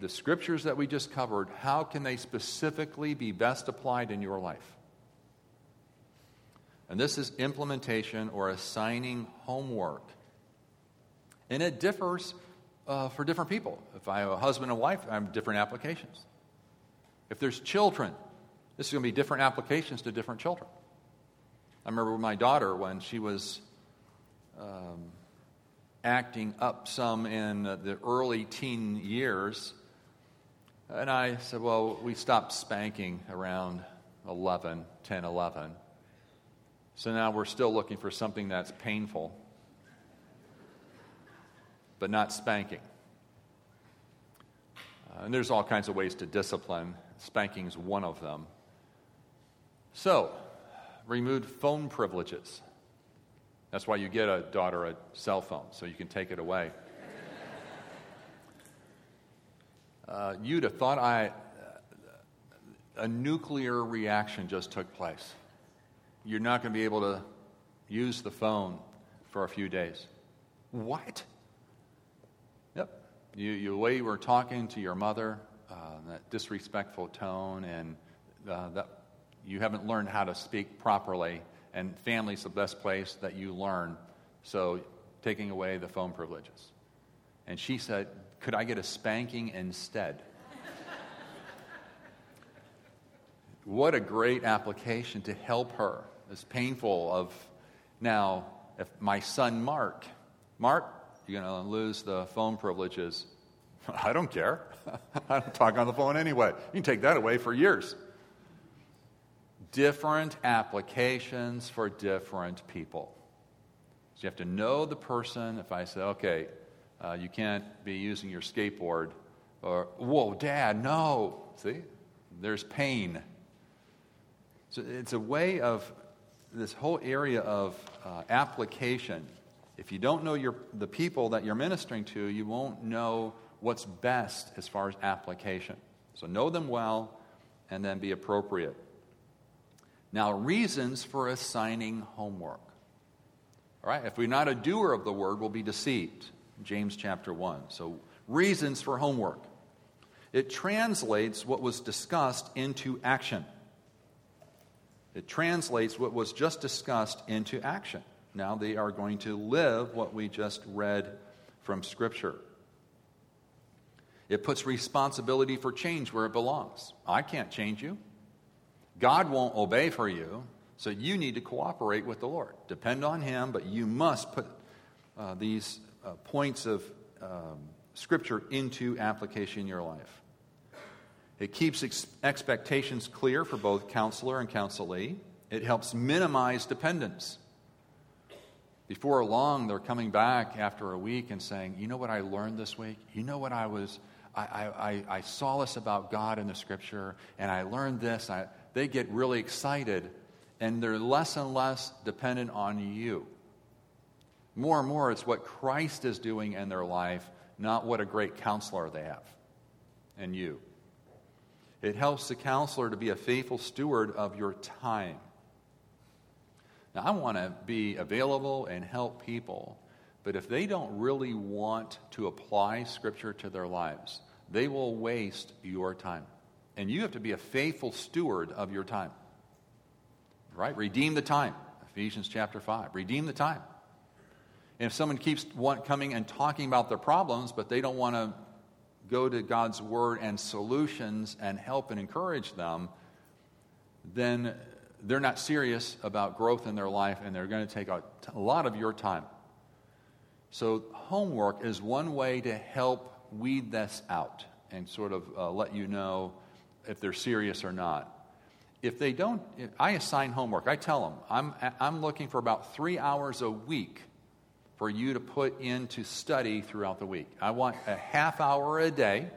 The scriptures that we just covered, how can they specifically be best applied in your life? And this is implementation or assigning homework. And it differs uh, for different people. If I have a husband and wife, I have different applications. If there's children, this is going to be different applications to different children. I remember with my daughter when she was um, acting up some in the early teen years. And I said, Well, we stopped spanking around 11, 10, 11. So now we're still looking for something that's painful but not spanking. Uh, and there's all kinds of ways to discipline. Spanking is one of them. So, removed phone privileges. That's why you get a daughter a cell phone, so you can take it away. Uh, you'd have thought I, a nuclear reaction just took place. You're not going to be able to use the phone for a few days. What? Yep. You, you, the way you were talking to your mother, uh, that disrespectful tone, and uh, that you haven't learned how to speak properly, and family's the best place that you learn. So, taking away the phone privileges. And she said, Could I get a spanking instead? what a great application to help her. It's painful of now, if my son Mark, Mark, you're going to lose the phone privileges. I don't care. I don't talk on the phone anyway. You can take that away for years. Different applications for different people. So you have to know the person. If I say, okay, uh, you can't be using your skateboard, or, whoa, dad, no. See, there's pain. So it's a way of this whole area of uh, application. If you don't know your, the people that you're ministering to, you won't know what's best as far as application. So know them well and then be appropriate. Now, reasons for assigning homework. All right, if we're not a doer of the word, we'll be deceived. James chapter 1. So, reasons for homework. It translates what was discussed into action. It translates what was just discussed into action. Now they are going to live what we just read from Scripture. It puts responsibility for change where it belongs. I can't change you. God won't obey for you, so you need to cooperate with the Lord. Depend on Him, but you must put uh, these uh, points of um, Scripture into application in your life. It keeps ex- expectations clear for both counselor and counselee. It helps minimize dependence. Before long, they're coming back after a week and saying, You know what I learned this week? You know what I was, I, I, I saw this about God in the scripture, and I learned this. I, they get really excited, and they're less and less dependent on you. More and more, it's what Christ is doing in their life, not what a great counselor they have and you. It helps the counselor to be a faithful steward of your time. Now, I want to be available and help people, but if they don't really want to apply Scripture to their lives, they will waste your time. And you have to be a faithful steward of your time. Right? Redeem the time. Ephesians chapter 5. Redeem the time. And if someone keeps coming and talking about their problems, but they don't want to go to God's word and solutions and help and encourage them, then they're not serious about growth in their life and they're going to take a, a lot of your time. So, homework is one way to help weed this out and sort of uh, let you know if they're serious or not. If they don't, I assign homework. I tell them, I'm, I'm looking for about three hours a week for you to put into study throughout the week. I want a half hour a day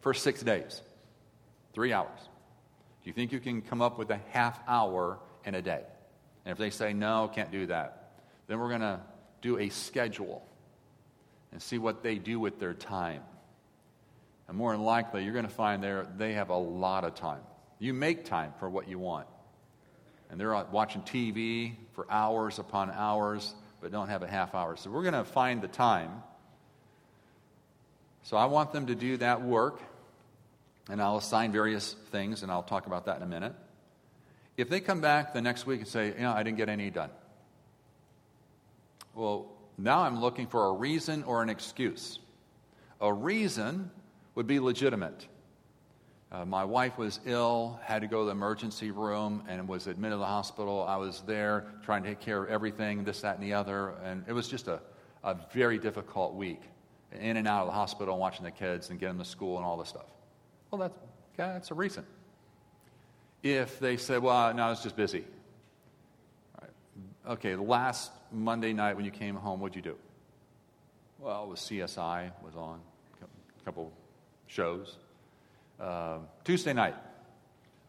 for six days, three hours. Do you think you can come up with a half hour in a day? And if they say, no, can't do that, then we're going to do a schedule and see what they do with their time. And more than likely, you're going to find there they have a lot of time. You make time for what you want. And they're uh, watching TV for hours upon hours but don't have a half hour. So we're going to find the time. So I want them to do that work, and I'll assign various things, and I'll talk about that in a minute. If they come back the next week and say, you know, I didn't get any done, well, now I'm looking for a reason or an excuse. A reason would be legitimate. Uh, my wife was ill, had to go to the emergency room, and was admitted to the hospital. I was there trying to take care of everything, this, that, and the other. And it was just a, a very difficult week. In and out of the hospital, watching the kids and getting them to school and all this stuff. Well, that's, okay, that's a reason. If they said, well, no, I was just busy. Okay, last Monday night when you came home, what'd you do? Well, it was CSI was on, a couple shows. Uh, Tuesday night.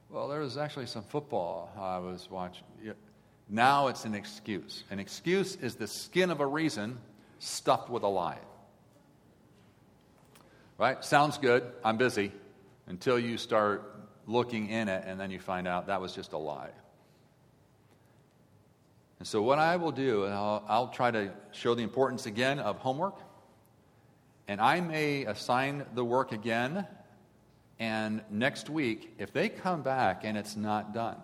Well, there was actually some football I was watching. Now it's an excuse. An excuse is the skin of a reason stuffed with a lie. Right? Sounds good. I'm busy. Until you start looking in it, and then you find out that was just a lie. And so, what I will do, I'll, I'll try to show the importance again of homework. And I may assign the work again. And next week, if they come back and it's not done,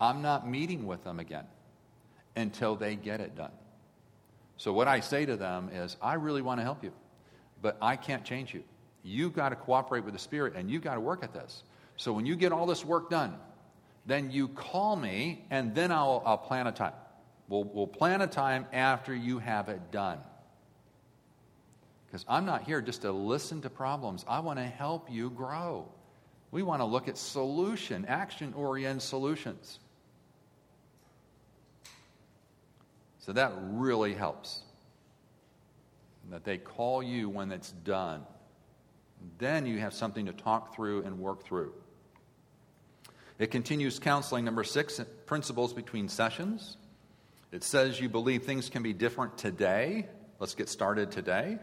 I'm not meeting with them again until they get it done. So, what I say to them is, I really want to help you, but I can't change you. You've got to cooperate with the Spirit and you've got to work at this. So, when you get all this work done, then you call me and then I'll, I'll plan a time. We'll, we'll plan a time after you have it done. Because I'm not here just to listen to problems, I want to help you grow. We want to look at solution, action oriented solutions. So that really helps. That they call you when it's done. Then you have something to talk through and work through. It continues counseling number six principles between sessions. It says you believe things can be different today. Let's get started today.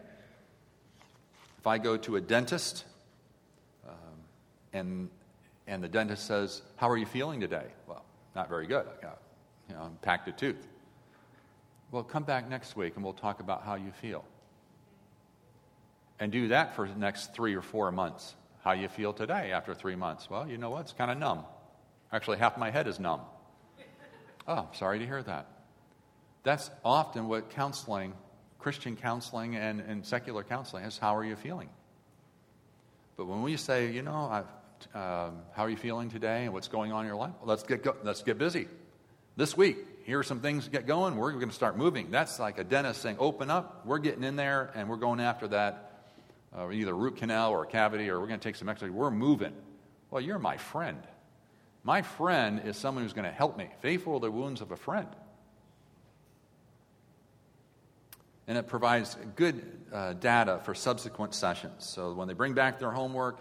If I go to a dentist um, and, and the dentist says, How are you feeling today? Well, not very good. I got you know, packed a tooth. Well, come back next week and we'll talk about how you feel. And do that for the next three or four months. How you feel today after three months? Well, you know what? It's kind of numb. Actually, half my head is numb. Oh, sorry to hear that. That's often what counseling, Christian counseling and, and secular counseling is how are you feeling? But when we say, you know, um, how are you feeling today and what's going on in your life? Well, let's get, go- let's get busy. This week, here are some things to get going. We're going to start moving. That's like a dentist saying, open up. We're getting in there and we're going after that, uh, either root canal or cavity, or we're going to take some x We're moving. Well, you're my friend. My friend is someone who's going to help me. Faithful are the wounds of a friend. And it provides good uh, data for subsequent sessions. So when they bring back their homework,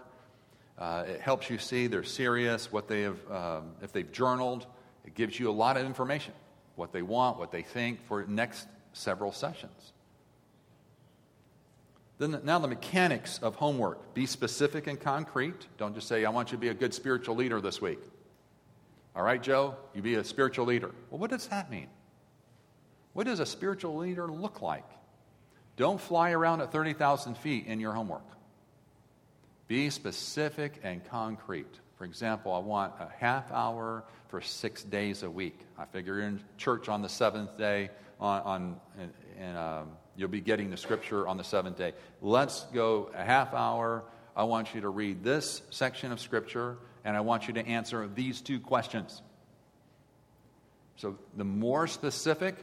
uh, it helps you see they're serious, what they have, um, if they've journaled, it gives you a lot of information, what they want, what they think for next several sessions. Then now the mechanics of homework. Be specific and concrete. Don't just say, I want you to be a good spiritual leader this week. All right, Joe, you be a spiritual leader. Well, what does that mean? What does a spiritual leader look like? Don't fly around at 30,000 feet in your homework. Be specific and concrete. For example, I want a half hour for six days a week. I figure you're in church on the seventh day, on, on and, and um, you'll be getting the scripture on the seventh day. Let's go a half hour. I want you to read this section of scripture, and I want you to answer these two questions. So, the more specific,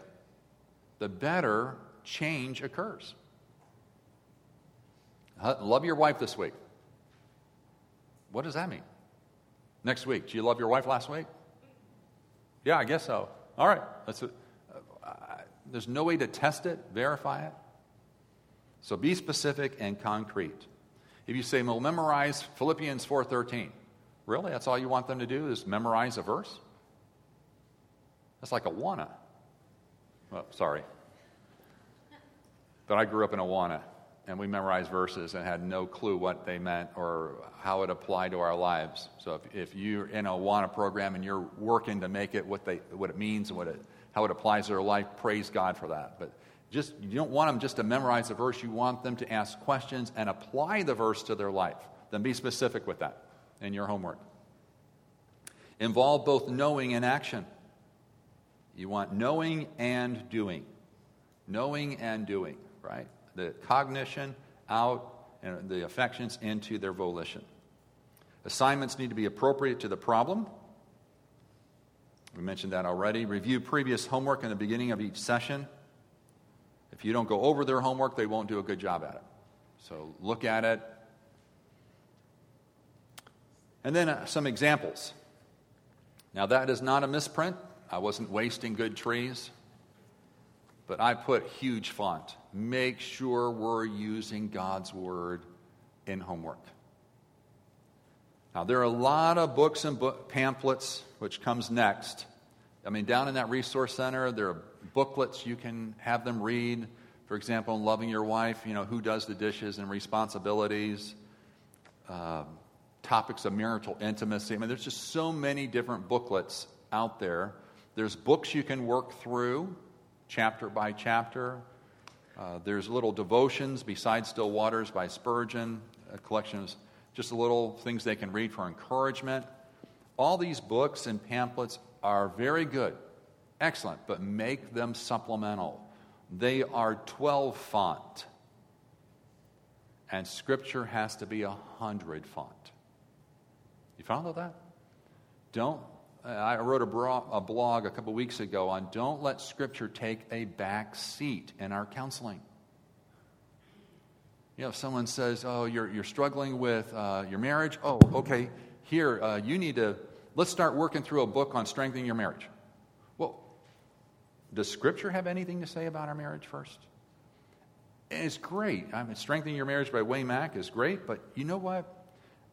the better change occurs. Love your wife this week. What does that mean? Next week. Did you love your wife last week? Yeah, I guess so. All right. That's a, uh, there's no way to test it, verify it. So be specific and concrete. If you say, well, memorize Philippians 4.13, really? That's all you want them to do is memorize a verse? That's like Awana. Oh, sorry. But I grew up in Awana, and we memorized verses and had no clue what they meant or how it applied to our lives. So if, if you're in a Awana program and you're working to make it what, they, what it means and what it, how it applies to their life, praise God for that. But just you don't want them just to memorize the verse. You want them to ask questions and apply the verse to their life. Then be specific with that in your homework. Involve both knowing and action. You want knowing and doing. Knowing and doing right? The cognition out and the affections into their volition. Assignments need to be appropriate to the problem. We mentioned that already. Review previous homework in the beginning of each session. If you don't go over their homework, they won't do a good job at it. So look at it. And then uh, some examples. Now, that is not a misprint. I wasn't wasting good trees but I put huge font. Make sure we're using God's word in homework. Now, there are a lot of books and book, pamphlets, which comes next. I mean, down in that resource center, there are booklets you can have them read. For example, in loving your wife, you know, who does the dishes and responsibilities. Uh, topics of marital intimacy. I mean, there's just so many different booklets out there. There's books you can work through, chapter by chapter. Uh, there's little devotions besides Still Waters by Spurgeon, a collection of just little things they can read for encouragement. All these books and pamphlets are very good, excellent, but make them supplemental. They are 12 font, and Scripture has to be 100 font. You follow that? Don't. I wrote a, bro- a blog a couple weeks ago on don't let Scripture take a back seat in our counseling. You know, if someone says, Oh, you're, you're struggling with uh, your marriage, oh, okay, here, uh, you need to, let's start working through a book on strengthening your marriage. Well, does Scripture have anything to say about our marriage first? And it's great. I mean, Strengthening Your Marriage by Wayne Mack is great, but you know what?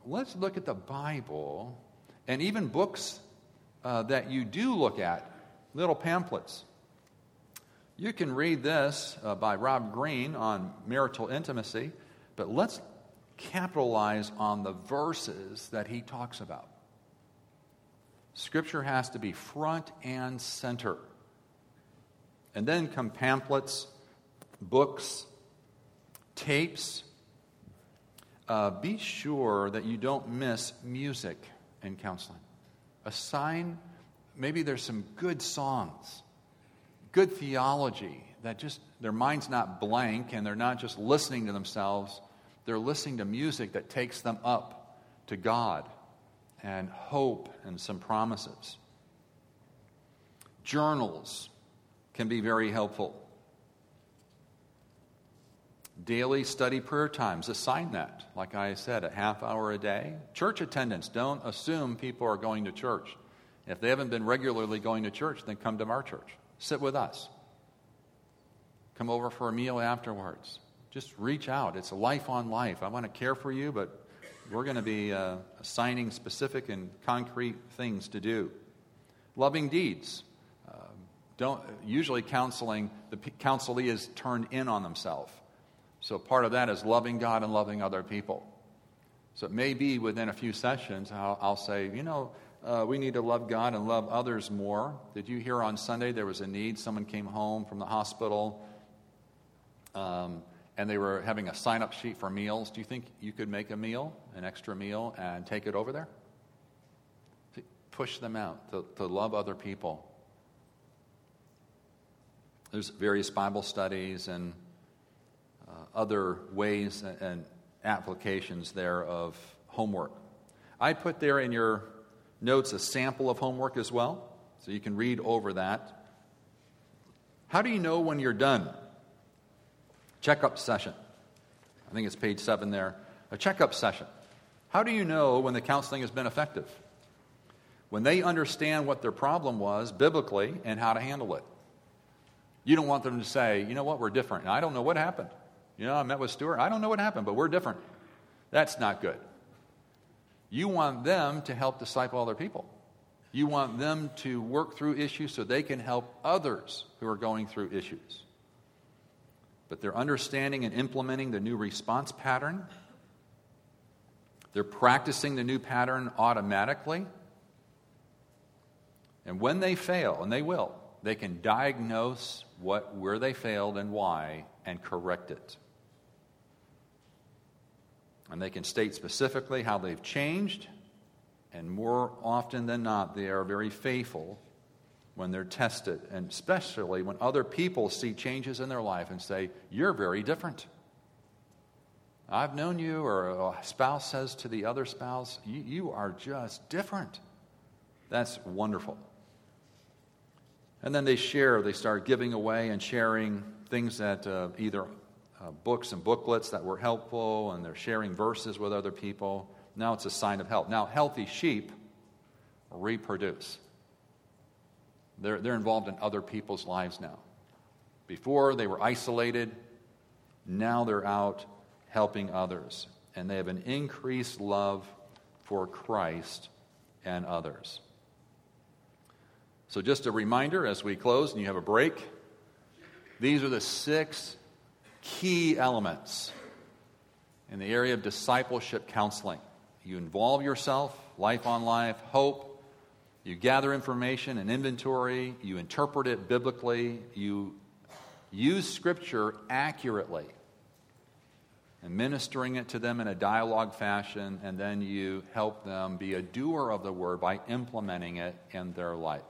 let's look at the Bible and even books uh, that you do look at, little pamphlets. You can read this uh, by Rob Green on marital intimacy, but let's capitalize on the verses that he talks about. Scripture has to be front and center. And then come pamphlets, books, tapes, uh, be sure that you don't miss music in counseling. Assign, maybe there's some good songs, good theology that just their mind's not blank and they're not just listening to themselves. They're listening to music that takes them up to God and hope and some promises. Journals can be very helpful. Daily study prayer times, assign that. Like I said, a half hour a day. Church attendance, don't assume people are going to church. If they haven't been regularly going to church, then come to our church. Sit with us. Come over for a meal afterwards. Just reach out. It's a life on life. I want to care for you, but we're going to be uh, assigning specific and concrete things to do. Loving deeds. Uh, don't, usually, counseling, the counselee is turned in on themselves. So part of that is loving God and loving other people. So it may be within a few sessions, I'll, I'll say, you know, uh, we need to love God and love others more. Did you hear on Sunday there was a need? Someone came home from the hospital um, and they were having a sign up sheet for meals. Do you think you could make a meal, an extra meal, and take it over there? Push them out to, to love other people. There's various Bible studies and other ways and applications there of homework. I put there in your notes a sample of homework as well, so you can read over that. How do you know when you're done? Checkup session. I think it's page seven there. A checkup session. How do you know when the counseling has been effective? When they understand what their problem was biblically and how to handle it. You don't want them to say, you know what, we're different. I don't know what happened. You know, I met with Stuart. I don't know what happened, but we're different. That's not good. You want them to help disciple other people. You want them to work through issues so they can help others who are going through issues. But they're understanding and implementing the new response pattern. They're practicing the new pattern automatically. And when they fail, and they will, they can diagnose what, where they failed and why and correct it. And they can state specifically how they've changed, and more often than not, they are very faithful when they're tested, and especially when other people see changes in their life and say, You're very different. I've known you, or a spouse says to the other spouse, You, you are just different. That's wonderful. And then they share, they start giving away and sharing things that uh, either uh, books and booklets that were helpful, and they're sharing verses with other people. Now it's a sign of health. Now, healthy sheep reproduce, they're, they're involved in other people's lives now. Before, they were isolated. Now they're out helping others. And they have an increased love for Christ and others. So, just a reminder as we close and you have a break, these are the six key elements in the area of discipleship counseling. you involve yourself, life on life, hope. You gather information and inventory. You interpret it biblically. You use Scripture accurately and ministering it to them in a dialogue fashion, and then you help them be a doer of the word by implementing it in their life.